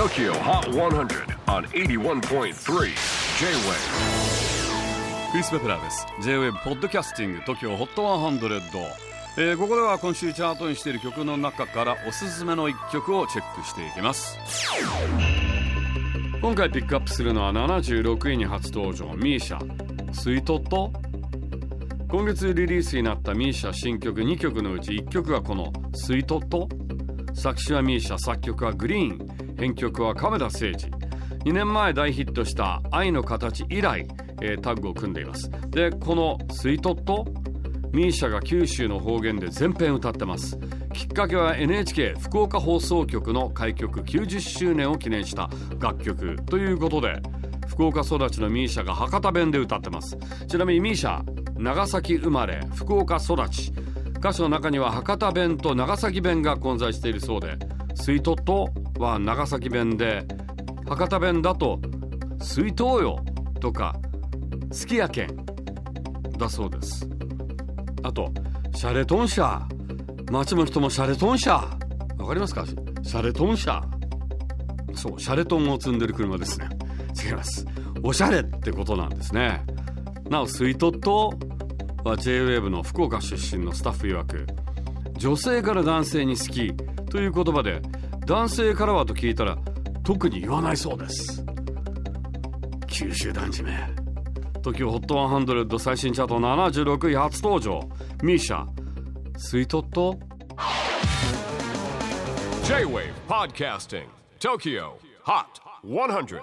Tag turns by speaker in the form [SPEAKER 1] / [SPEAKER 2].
[SPEAKER 1] TOKYO HOT 100 on 81.3 J-WAVE
[SPEAKER 2] クリス・ベプラーです。J-WAVE ポッドキャスティング TOKYO HOT 100、えー、ここでは今週チャートにしている曲の中からおすすめの一曲をチェックしていきます。今回ピックアップするのは76位に初登場 MISIA スイートット。今月リリースになった MISIA 新曲2曲のうち1曲がこのスイートット。作詞は MISIA 作曲はグリーン。編曲は亀田誠治2年前大ヒットした「愛の形」以来、えー、タッグを組んでいます。でこの「スイートット」ミーシャが九州の方言で全編歌ってます。きっかけは NHK 福岡放送局の開局90周年を記念した楽曲ということで福岡育ちのミーシャが博多弁で歌ってます。ちなみにミーシャ長崎生まれ福岡育ち。歌詞の中には博多弁と長崎弁が混在しているそうで「スイートット」は長崎弁で博多弁だと「水筒よ」とか「好きやけん」だそうです。あと「シャレトン車」街の人もシャレトン車わかりますか？シャレトン車そうシャレトンを積んでる車ですね。違います。おしゃれってことなんですね。なおスイトットは JWAVE の福岡出身のスタッフ曰く女性から男性に好きという言葉で男性からはと聞いたら特に言わないそうです。九州男児め。TOKIOHOT100 最新チャート76位初登場。MISIA スイートット
[SPEAKER 1] ？J-WAVE PODCASTING TOKYO HOT 100